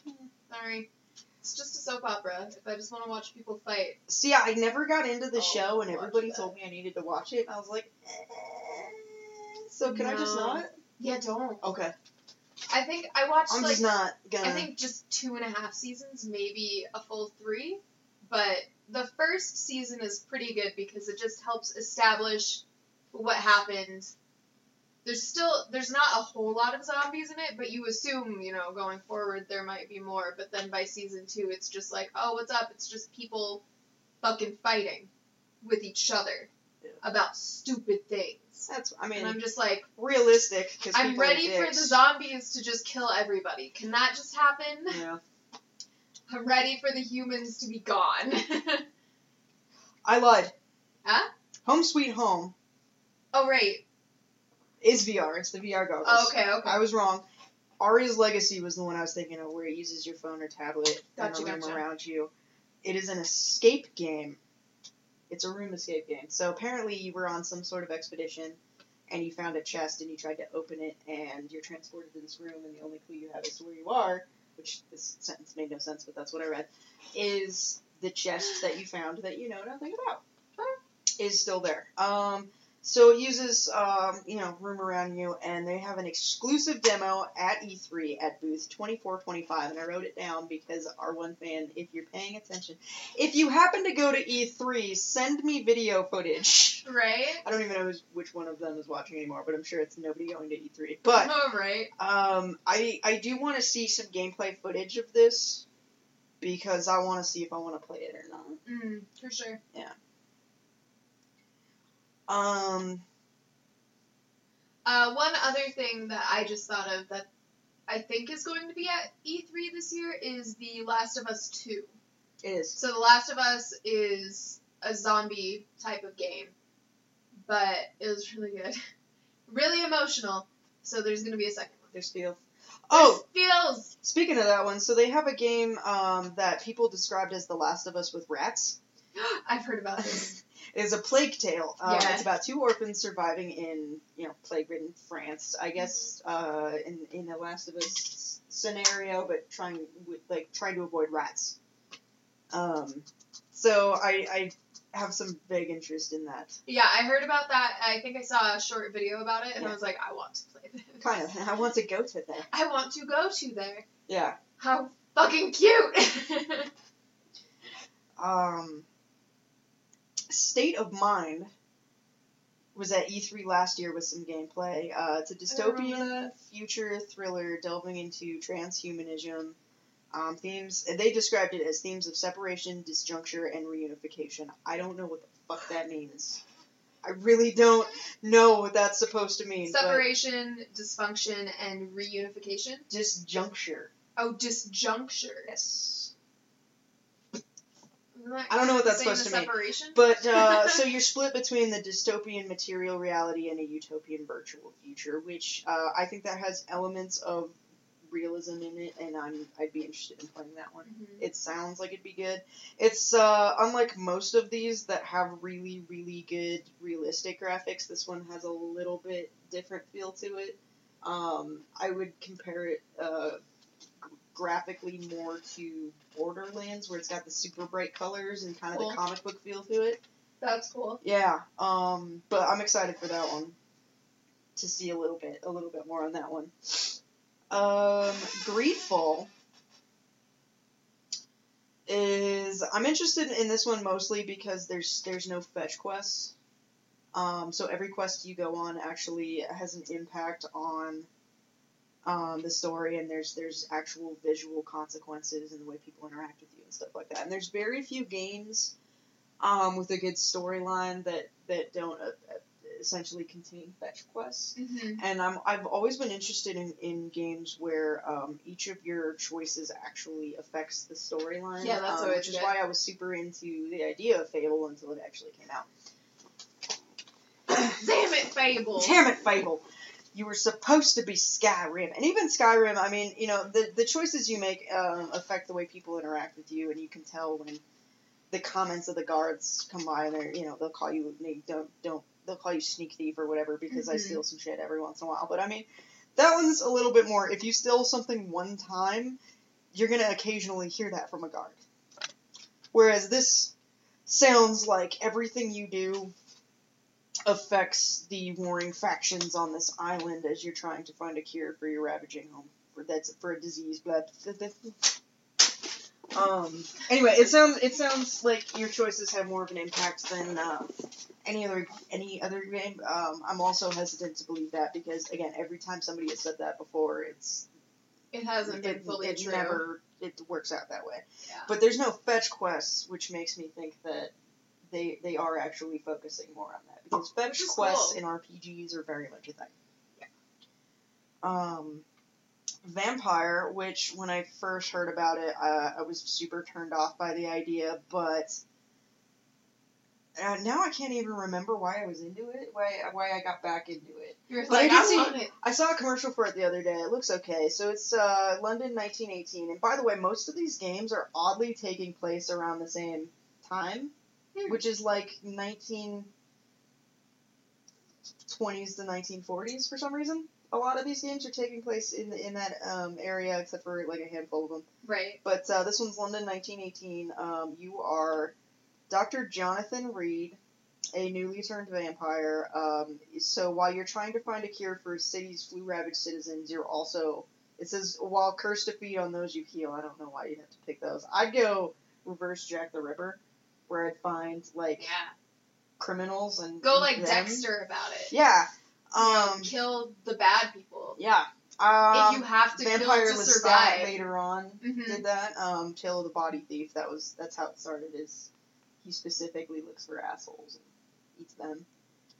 <sighs> Sorry. It's just a soap opera. If I just want to watch people fight. See, I never got into the Oh, show, and everybody that. told me I needed to watch it. And I was like, eh. so can I just No. not? Yeah, don't. Okay, I think I watched I'm like just not gonna. I think just two and a half seasons, maybe a full three. But the first season is pretty good because it just helps establish what happened. There's still there's not a whole lot of zombies in it, but you assume, you know, going forward there might be more, but then by season two it's just like, oh what's up? It's just people fucking fighting with each other Yeah. about stupid things. That's. I mean, And I'm just like, realistic. Cause I'm ready for the zombies to just kill everybody. Can that just happen? Yeah. <laughs> I'm ready for the humans to be gone. <laughs> I lied. Huh? Home Sweet Home oh right. Is VR. It's the VR goggles. Oh, okay, okay. I was wrong. Aria's Legacy was the one I was thinking of, where it uses your phone or tablet Gotcha, in a room gotcha. around you. It is an escape game. It's a room escape game. So apparently you were on some sort of expedition, and you found a chest, and you tried to open it, and you're transported to this room, and the only clue you have is where you are which this sentence made no sense, but that's what I read, is the chest that you found that you know nothing about is still there. Um, so it uses, um, you know, room around you, and they have an exclusive demo at E3 at booth 2425, and I wrote it down because R1 fan, if you're paying attention, if you happen to go to E3, send me video footage. Right? I don't even know which one of them is watching anymore, but I'm sure it's nobody going to E3. But All right. um, I I do want to see some gameplay footage of this because I want to see if I want to play it or not. Mm, for sure. Um, Uh, one other thing that I just thought of that I think is going to be at E3 this year is The Last of Us 2. it is. So The Last of Us is a zombie type of game, but it was really good. <laughs> really emotional. So there's going to be a second one. There's feels. Oh, feels. speaking of that one, so they have a game um, that people described as The Last of Us with rats. <gasps> I've heard about this. <laughs> Is a plague tale. Yeah. It's about two orphans surviving in, you know, plague-ridden France. I guess uh, in in the Last of Us scenario, but trying like trying to avoid rats. Um, so I I have some vague interest in that. Yeah, I heard about that. I think I saw a short video about it, and Yeah. I was like, I want to play this. Kind of. I want to go to there. I want to go to there. Yeah. How fucking cute! <laughs> Um, State of Mind was at E3 last year with some gameplay. Uh, it's a dystopian future thriller delving into transhumanism um, themes. And they described it as themes of separation, disjuncture, and reunification. I don't know what the fuck that means. I really don't know what that's supposed to mean. Separation, dysfunction, and reunification. disjuncture. Oh, disjuncture. Yes. I don't know what that's supposed to mean. But uh, <laughs> so you're split between the dystopian material reality and a utopian virtual future, which uh, I think that has elements of realism in it, and I'm I'd be interested in playing that one. Mhm. It sounds like it'd be good. It's uh, unlike most of these that have really really good realistic graphics. This one has a little bit different feel to it. Um, I would compare it uh, graphically more to Borderlands, where it's got the super bright colors and kind of Cool. the comic book feel to it. That's cool. Yeah, um, but I'm excited for that one to see a little bit, a little bit more on that one. Um, Greedfall is I'm interested in this one mostly because there's there's no fetch quests. Um, so every quest you go on actually has an impact on um, the story, and there's there's actual visual consequences and the way people interact with you and stuff like that. And there's very few games um, with a good storyline that that don't uh, uh, essentially contain fetch quests. Mm-hmm. And I'm I've always been interested in, in games where um, each of your choices actually affects the storyline. Yeah, that's um, which is good. why I was super into the idea of Fable until it actually came out. Damn it, Fable. Damn it, Fable! You were supposed to be Skyrim, and even Skyrim. I mean, you know, the the choices you make um, affect the way people interact with you, and you can tell when the comments of the guards come by, and they're, you know, they'll call you, they don't, don't, they'll call you sneak thief or whatever because I Mhm. steal some shit every once in a while. But I mean, that one's a little bit more. If you steal something one time, you're gonna occasionally hear that from a guard. Whereas this sounds like everything you do affects the warring factions on this island as you're trying to find a cure for your ravaging home for that's for a disease. But um, anyway, it sounds it sounds like your choices have more of an impact than uh, any other any other game. Um, I'm also hesitant to believe that because again, every time somebody has said that before, it's It hasn't been it, fully it true. never it works out that way. Yeah. But there's no fetch quests, which makes me think that they they are actually focusing more on that because fetch quests cool. in RPGs are very much a thing. Um, Vampyr, which when I first heard about it, uh, I was super turned off by the idea, but uh, now I can't even remember why I was into it, why why I got back into it. You're But like, I, see- it. I saw a commercial for it the other day. It looks okay. So it's uh, London 1918. And by the way, most of these games are oddly taking place around the same time. Which is like 1920s to 1940s for some reason. a lot of these games are taking place in the, in that um, area, except for like a handful of them. Right. But uh, this one's London, 1918. Um, you are Dr. Jonathan Reid, a newly turned vampire. Um, so while you're trying to find a cure for city's flu-ravaged citizens, you're also it says while cursed to feed on those you heal. I don't know why you have to pick those. I'd go reverse Jack the Ripper, where I'd find like Yeah. criminals and Go like them. Dexter about it. Yeah. Um. kill the bad people. Yeah. Um, if you have to kill Vampire to Lestat survive. later on Mhm. did that. Um, Tale of the Body Thief. That was that's how it started. Is he specifically looks for assholes and eats them.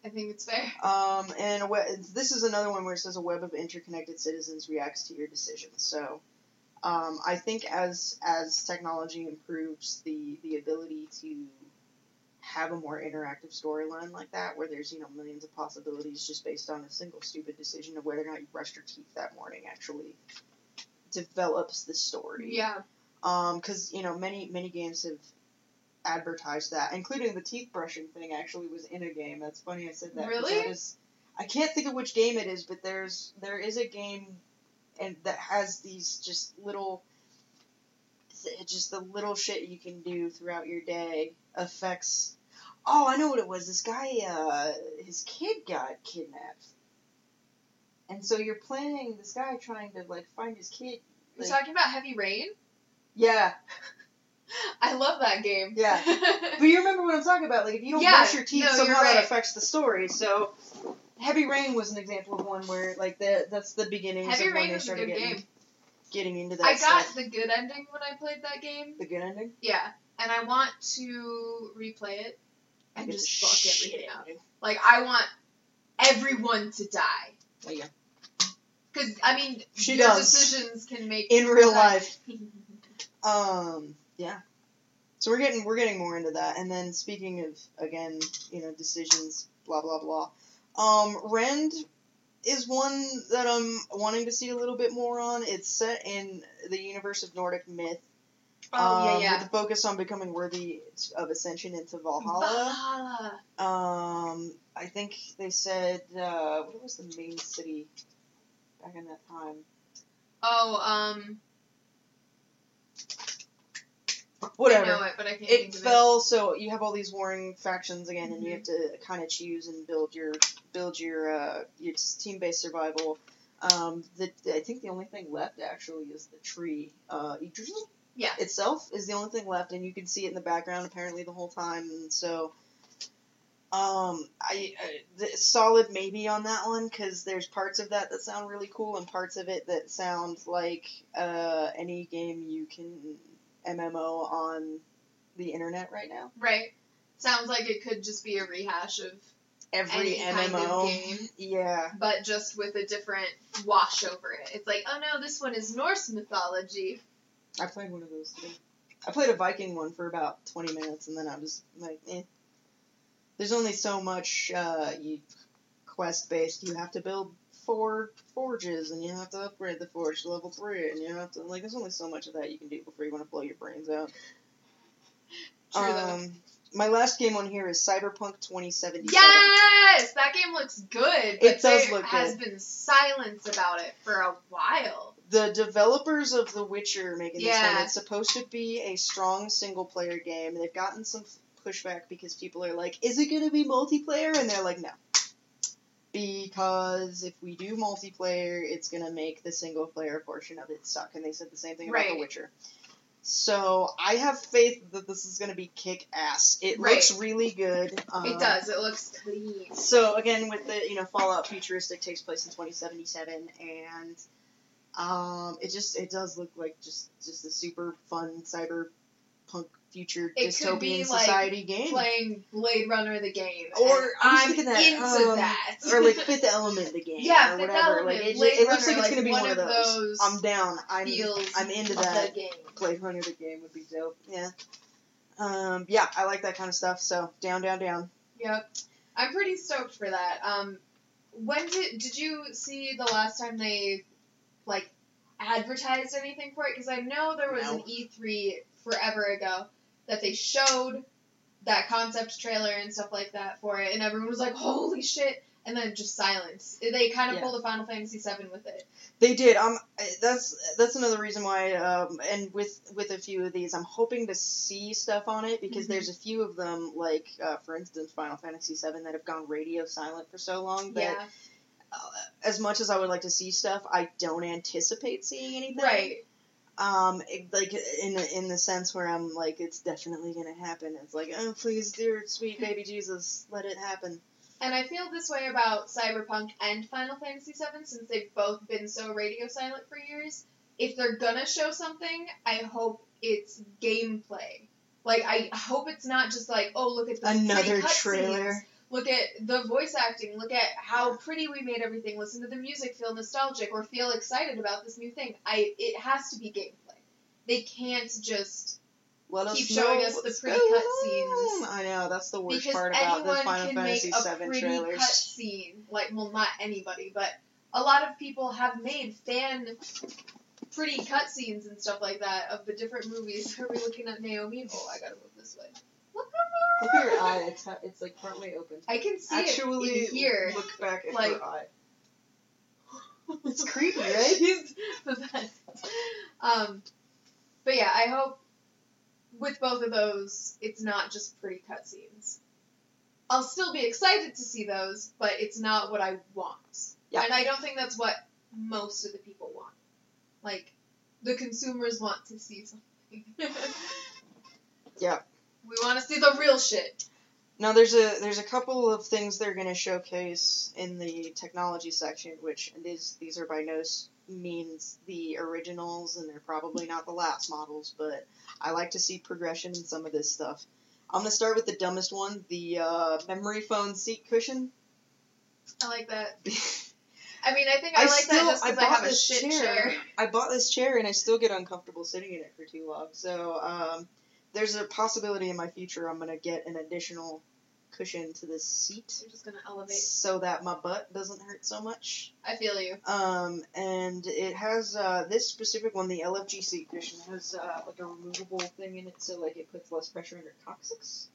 I think it's fair. Um, and a we- this is another one where it says a web of interconnected citizens reacts to your decisions. So, um, I think as as technology improves, the the ability to have a more interactive storyline like that, where there's you know millions of possibilities just based on a single stupid decision of whether or not you brushed your teeth that morning, actually develops the story. Yeah. Um, because you know many many games have advertised that, including the teeth brushing thing. Actually, was in a game. That's funny I said that. Really? That is, I can't think of which game it is, but there's there is a game, and that has these just little, just the little shit you can do throughout your day affects. Oh, I know what it was. This guy, uh, his kid got kidnapped. And so you're playing this guy trying to like find his kid. You're talking about Heavy Rain? Yeah, <laughs> I love that game. Yeah. <laughs> But you remember what I'm talking about? Like, if you don't Yeah, brush your teeth, no, somehow that affects the story. So, Heavy Rain was an example of one where, like, the, that's the beginnings Heavy of when Rain they was a started good getting, game. getting into that I got stuff. the good ending when I played that game. The good ending? Yeah. And I want to replay it and just fuck everything up. Like, I want everyone to die. Oh, yeah. Because, I mean, She your does. decisions can make In real life. <laughs> Um, yeah. So we're getting we're getting more into that, and then speaking of again, you know, decisions, blah blah blah. Um, Rend is one that I'm wanting to see a little bit more on. It's set in the universe of Nordic myth. oh, um, yeah, With the focus on becoming worthy of ascension into. Valhalla. Valhalla. Um, I think they said uh, what was the main city back in that time? Oh, um, Whatever. I know it, but I can't it think of fell so you have all these warring factions again and you Mhm. have to kind of choose and build your build your uh, your team based survival um, the, I think the only thing left actually is the tree uh, Yeah. itself is the only thing left and you can see it in the background apparently the whole time and so um, I, I the, solid maybe on that one because there's parts of that that sound really cool and parts of it that sound like uh, any game you can MMO on the internet right now. Right. Sounds like it could just be a rehash of, Every Any kind of MMO, game. yeah, but just with a different wash over it. It's like, oh no, this one is Norse mythology. I played one of those today. I played a Viking one for about twenty minutes, and then I was like, eh. There's only so much uh, you quest based. You have to build four forges, and you have to upgrade the forge to level three, and you have to like. There's only so much of that you can do before you want to blow your brains out. True though. um, my last game on here is Cyberpunk 2077. Yes, that game looks good. But It does there look has been silence about it for a while. the developers of The Witcher making this Yeah. one, it's supposed to be a strong single player game. They've gotten some pushback because people are like, is it going to be multiplayer? And they're like, no. Because if we do multiplayer, it's going to make the single player portion of it suck. And they said the same thing about The Right. Witcher. So I have faith that this is going to be kick ass. It Right. looks really good. Um, it does. It looks clean. so again, with the you know Fallout futuristic takes place in 2077, and um, it just it does look like just just a super fun cyberpunk future It dystopian like, society game, Playing Blade Runner the game. Or, I'm into um, that. or like Fifth Element the game, Yeah, or Fifth whatever. Element, like it, Blade it looks like Runner, it's gonna be one, one of those. those I'm down. I'm I'm into that. Game. Blade Runner the game would be dope. Yeah. Um, yeah, I like that kind of stuff. So down, down, down. Yep. I'm pretty stoked for that. Um, when did did you see the last time they like advertised anything for it? Because I know there was No. an E3 forever ago that they showed that concept trailer and stuff like that for it, and everyone was like, "Holy shit!" And then just silence. They kind of Yeah. pulled a Final Fantasy VII with it. They did. Um, that's that's another reason why. Um, and with with a few of these, I'm hoping to see stuff on it because Mhm. there's a few of them, like uh, for instance, Final Fantasy VII, that have gone radio silent for so long that Yeah, as much as I would like to see stuff, I don't anticipate seeing anything. right. Um, it- like in the in the sense where I'm like, it's definitely gonna happen. It's like, oh please, dear sweet baby Jesus, let it happen. And I feel this way about Cyberpunk and Final Fantasy VII since they've both been so radio silent for years. If they're gonna show something, I hope it's gameplay. Like I hope it's not just like, oh look at the Another trailer. cutscenes. Look at the voice acting. Look at how pretty we made everything. Listen to the music. Feel nostalgic or feel excited about this new thing. I it has to be gameplay. They can't just Let Keep showing us the pretty cutscenes. I know that's the worst because part about the anyone Final can Fantasy make a VII pretty trailers. cutscene. Like, well, not anybody, but a lot of people have made fan pretty cutscenes and stuff like that of the different movies. <laughs> Are we looking at Naomi? Oh, I gotta move this way. Look at her eye. It's ha- it's like partway open. I can see Actually, it in here. look back at like- her eye. It's creepy, <laughs> right? She's the best. Um, but yeah, I hope with both of those, it's not just pretty cutscenes. I'll still be excited to see those, but it's not what I want. Yeah. And I don't think that's what most of the people want. Like, the consumers want to see something. <laughs> Yeah. We want to see the real shit. Now there's a there's a couple of things they're going to showcase in the technology section, which these these are by no means the originals, and they're probably not the last models, but I like to see progression in some of this stuff. I'm gonna start with the dumbest one, the uh, memory foam seat cushion. I like that. <laughs> I mean, I think I, like still that just because I, bought have a shit chair. I bought this chair and I still get uncomfortable sitting in it for too long. So um, there's a possibility in my future I'm gonna get an additional cushion to this seat I'm just gonna elevate. so that my butt doesn't hurt so much. I feel you. Um, and it has uh, this specific one, the LFG seat cushion, has uh, like a removable thing in it, so like it puts less pressure under coccyx.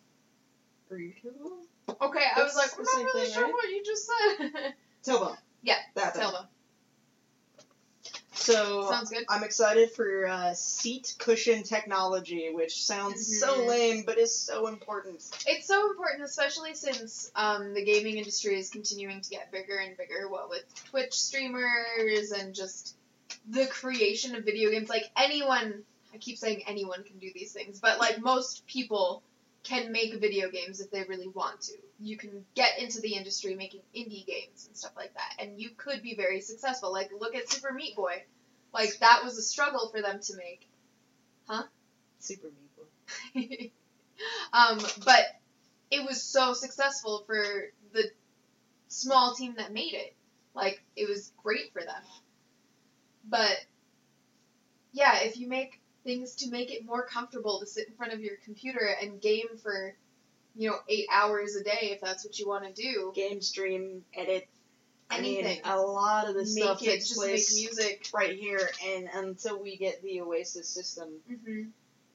Or your tailbone? Okay, I was like, I'm not really thing, sure right? what you just said. <laughs> Tailbone. Yeah, That thing. So Sounds good. I'm excited for uh, seat cushion technology, which sounds so Mhm. lame but is so important. It's so important, especially since um, the gaming industry is continuing to get bigger and bigger. What with Twitch streamers and just the creation of video games. Like anyone, I keep saying anyone can do these things, but like most people can make video games if they really want to. You can get into the industry making indie games and stuff like that, and you could be very successful. Like look at Super Meat Boy. Like that was a struggle for them to make. Huh? Super meat. Boy. <laughs> um, but it was so successful for the small team that made it. Like it was great for them. But yeah, if you make things to make it more comfortable to sit in front of your computer and game for you know eight hours a day if that's what you want to do. Game stream, edit. anything I mean, a lot of this stuff it takes just place make music. right here, and until we get the Oasis system, hmm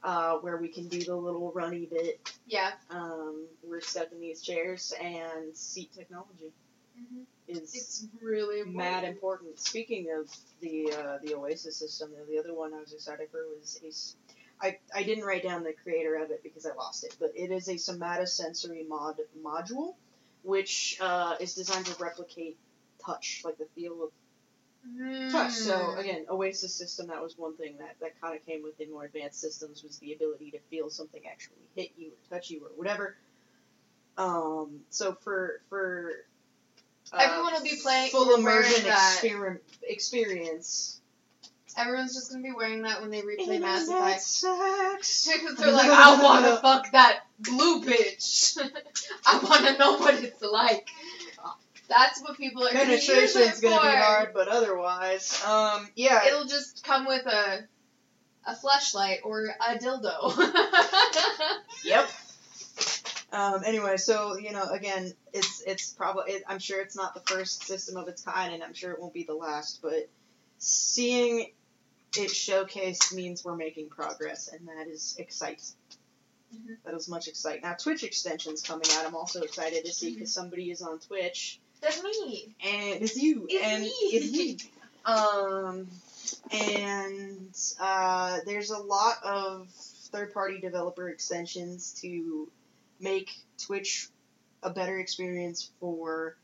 uh, where we can do the little runny bit, yeah. um, we're stuck in these chairs, and seat technology hmm is it's really important. mad important. Speaking of the uh, the Oasis system, the other one I was excited for was Ace. I, I didn't write down the creator of it because I lost it, but it is a somatosensory mod module, which uh, is designed to replicate touch, like the feel of touch. So Mm. again, Oasis system that was one thing that, that kind of came with the more advanced systems was the ability to feel something actually hit you or touch you or whatever. Um, so for for uh, Everyone will be playing- full immersion exper- experience. Everyone's just gonna be wearing that when they replay Internet Mass Effect. sex. Because <laughs> they're like, I wanna <laughs> fuck that blue bitch. <laughs> I wanna know what it's like. That's what people are gonna use Penetration's it gonna be hard, but otherwise, um, yeah. It'll just come with a a flashlight or a dildo. Yep. Um, anyway, so you know, again, it's it's probably it, I'm sure it's not the first system of its kind, and I'm sure it won't be the last. But seeing it showcased means we're making progress, and that is exciting. Mhm. that was much exciting. Now Twitch extensions coming out. I'm also excited to see because somebody is on Twitch That's me. and it's you It's and me. it's me. Um, and uh, there's a lot of third-party developer extensions to make Twitch a better experience for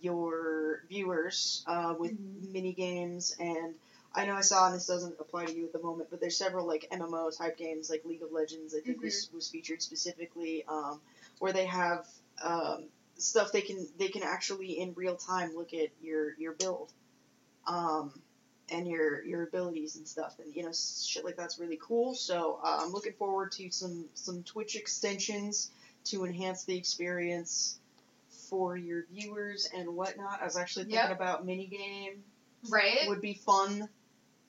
your viewers uh, with Mhm. mini games. And I know I saw and this doesn't apply to you at the moment, but there's several like MMO type games like League of Legends I think was was featured specifically um, where they have um, stuff they can they can actually in real time look at your your build um, and your your abilities and stuff. And you know shit like that's really cool. So uh, i'm looking forward to some some twitch extensions to enhance the experience for your viewers and whatnot i was actually thinking Yep. about minigame Right? would be fun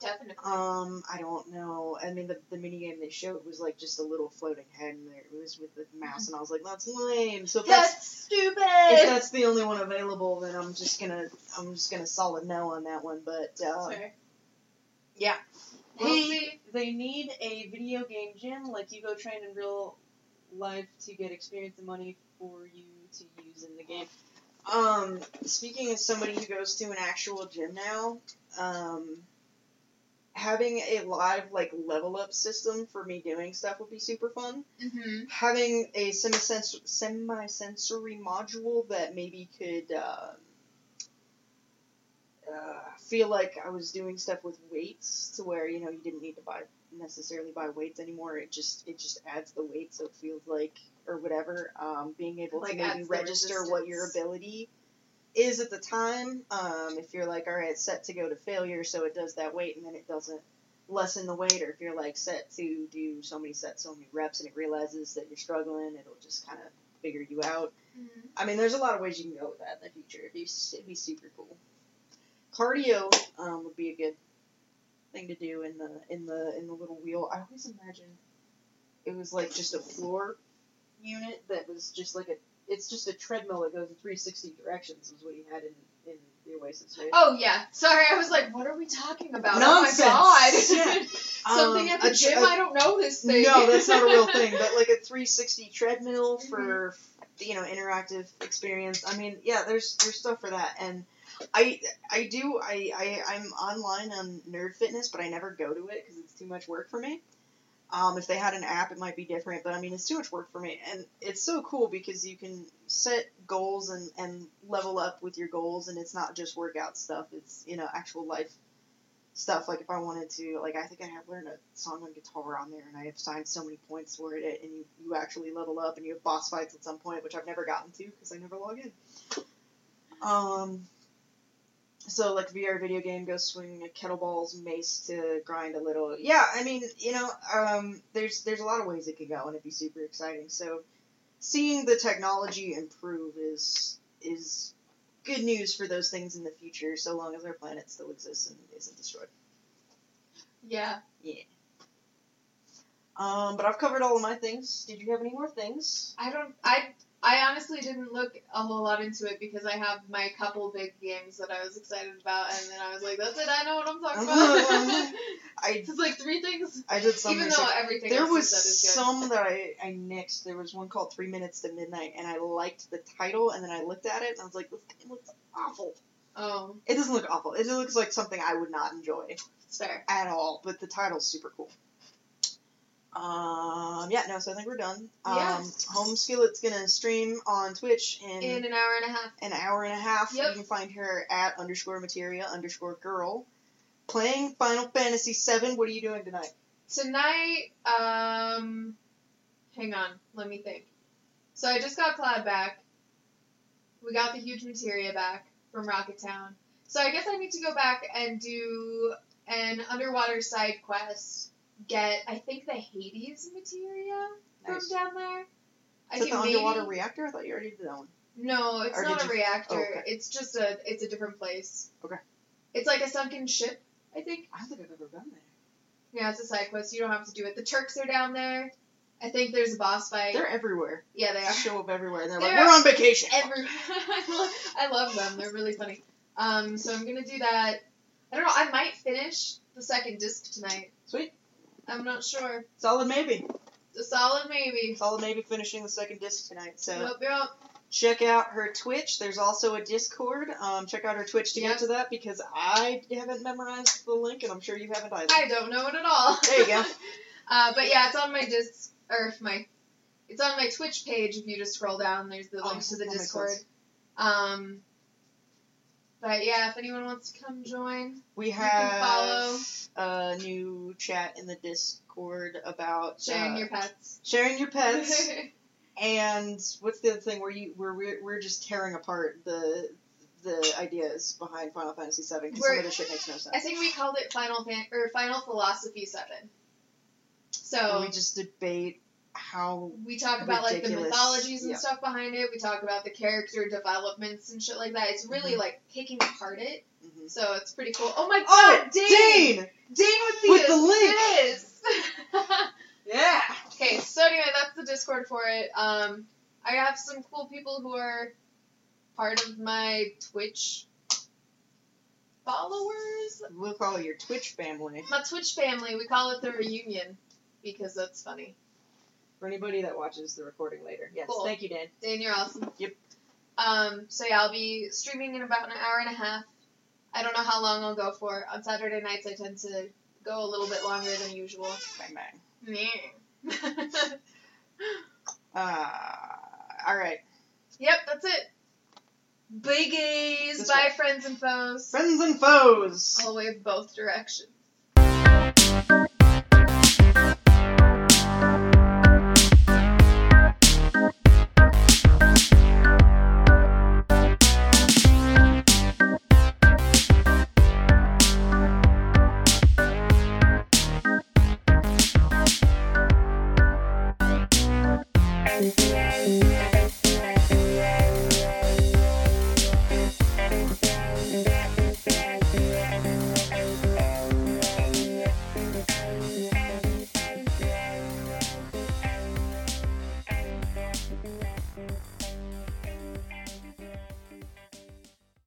Definitely. um i don't know i mean the, the minigame they showed was like just a little floating head and there it was with the mouse and i was like that's lame so if that's That's stupid. if that's the only one available, then I'm just gonna I'm just gonna solid no on that one. But uh, Fair. yeah, We'll hey, they need a video game gym like you go train in real life to get experience and money for you to use in the game. Um, speaking as somebody who goes to an actual gym now, um, having a live like level up system for me doing stuff would be super fun Mm-hmm. having a semi-sensory, semi-sensory module that maybe could uh, uh, feel like I was doing stuff with weights to where you know you didn't need to buy necessarily buy weights anymore. It just it just adds the weight, so it feels like or whatever. Um, being able Like to maybe register what your ability is at the time. Um, if you're like, all right, it's set to go to failure, so it does that weight, and then it doesn't lessen the weight, or if you're like set to do so many sets, so many reps, and it realizes that you're struggling, it'll just kind of figure you out. Mm-hmm. I mean, there's a lot of ways you can go with that in the future. It'd be, it'd be super cool. Cardio um, would be a good thing to do in the in the in the little wheel. I always imagine it was like just a floor unit that was just like a. It's just a treadmill that goes in 360 directions. Was what he had in in the Oasis. Right? Oh yeah. Sorry, I was like, what are we talking about? Nonsense. Oh my god. <laughs> Yeah. <laughs> Something Um, at the tr- gym. I don't know this thing. No, that's not a real thing. <laughs> But like a 360 treadmill for you know interactive experience. I mean, yeah, there's there's stuff for that, and I I do I, I I'm online on Nerd Fitness, but I never go to it because it's too much work for me. Um, if they had an app, it might be different, but I mean, it's too much work for me, and it's so cool because you can set goals and and level up with your goals, and it's not just workout stuff. It's you know actual life stuff. Like if I wanted to, like I think I have learned a song on guitar on there, and I have signed so many points for it, and you you actually level up, and you have boss fights at some point, which I've never gotten to because I never log in. Um. So like VR video game, go swing a kettlebells, mace to grind a little. Yeah, I mean, you know, um, there's there's a lot of ways it could go, and it'd be super exciting. So, seeing the technology improve is is good news for those things in the future, so long as our planet still exists and isn't destroyed. Yeah. Yeah. Um, but I've covered all of my things. Did you have any more things? I don't. I. I honestly didn't look a whole lot into it because I have my couple big games that I was excited about, and then I was like, "That's it. I know what I'm talking about." <laughs> I <laughs> it's like three things. I did some Even though everything There was good. some that I, I nixed. There was one called Three Minutes to Midnight, and I liked the title, and then I looked at it, and I was like, this game looks awful. Oh, It doesn't look awful. It looks like something I would not enjoy it's fair. at all, but the title's super cool. Um, yeah, no, so I think we're done. Um, Yeah. Home Skillet's gonna stream on Twitch in, In an hour and a half. an hour and a half. Yep. You can find her at underscore materia underscore girl. Playing Final Fantasy VII. What are you doing tonight? Tonight, um, hang on, let me think. So I just got Cloud back. We got the huge materia back from Rocket Town. So I guess I need to go back and do an underwater side quest. Get I think the Hades materia Nice. from down there. I Is that can the maybe- underwater reactor? I thought you already did that one. No, it's Or not a you- reactor. oh, okay. It's just a it's a different place. Okay. It's like a sunken ship, I think. I don't think I've ever been there. Yeah, it's a side quest. You don't have to do it. The Turks are down there. I think there's a boss fight. They're everywhere. yeah, they are. Show up everywhere, they're, They're like, "We're on vacation." Every I <laughs> love- I love them. They're really funny. Um, so I'm gonna do that. I don't know. I might finish the second disc tonight. Sweet, I'm not sure. solid maybe. It's a solid maybe. Solid maybe finishing the second disc tonight. So Yep, yep. check out her Twitch. There's also a Discord. Um, check out her Twitch to Yep. get to that because I haven't memorized the link and I'm sure you haven't either. I don't know it at all. There you go. <laughs> uh, but yeah, it's on my disc or my, it's on my Twitch page. If you just scroll down, there's the Oh, link to the Discord. Um, but yeah, if anyone wants to come join, We have a new chat in the Discord about sharing uh, your pets. sharing your pets. <laughs> and what's the other thing where you where we're, we're just tearing apart the the ideas behind Final Fantasy VII because some of the shit makes no sense. I think we called it Final Fan or Final Philosophy Seven. So And we just debate how we talk about like the mythologies and yeah. stuff behind it. We talk about the character developments and shit like that. It's really Mhm. like taking apart it. Mhm. So it's pretty cool. Oh my Oh, god, Dane! Dane! Dane with the With the link! <laughs> Yeah. okay, so anyway, that's the Discord for it. Um, I have some cool people who are part of my Twitch followers. We'll call it your Twitch family. My Twitch family, we call it the reunion because that's funny. For anybody that watches the recording later. Yes. Cool. Thank you, Dan. Dan, you're awesome. Yep. Um, so yeah, I'll be streaming in about an hour and a half. I don't know how long I'll go for. On Saturday nights, I tend to go a little bit longer than usual. Bang bang. yep, <laughs> Uh, all right. Yep, that's it. Biggies. This Bye, way. friends and foes. Friends and foes. I'll wave both directions.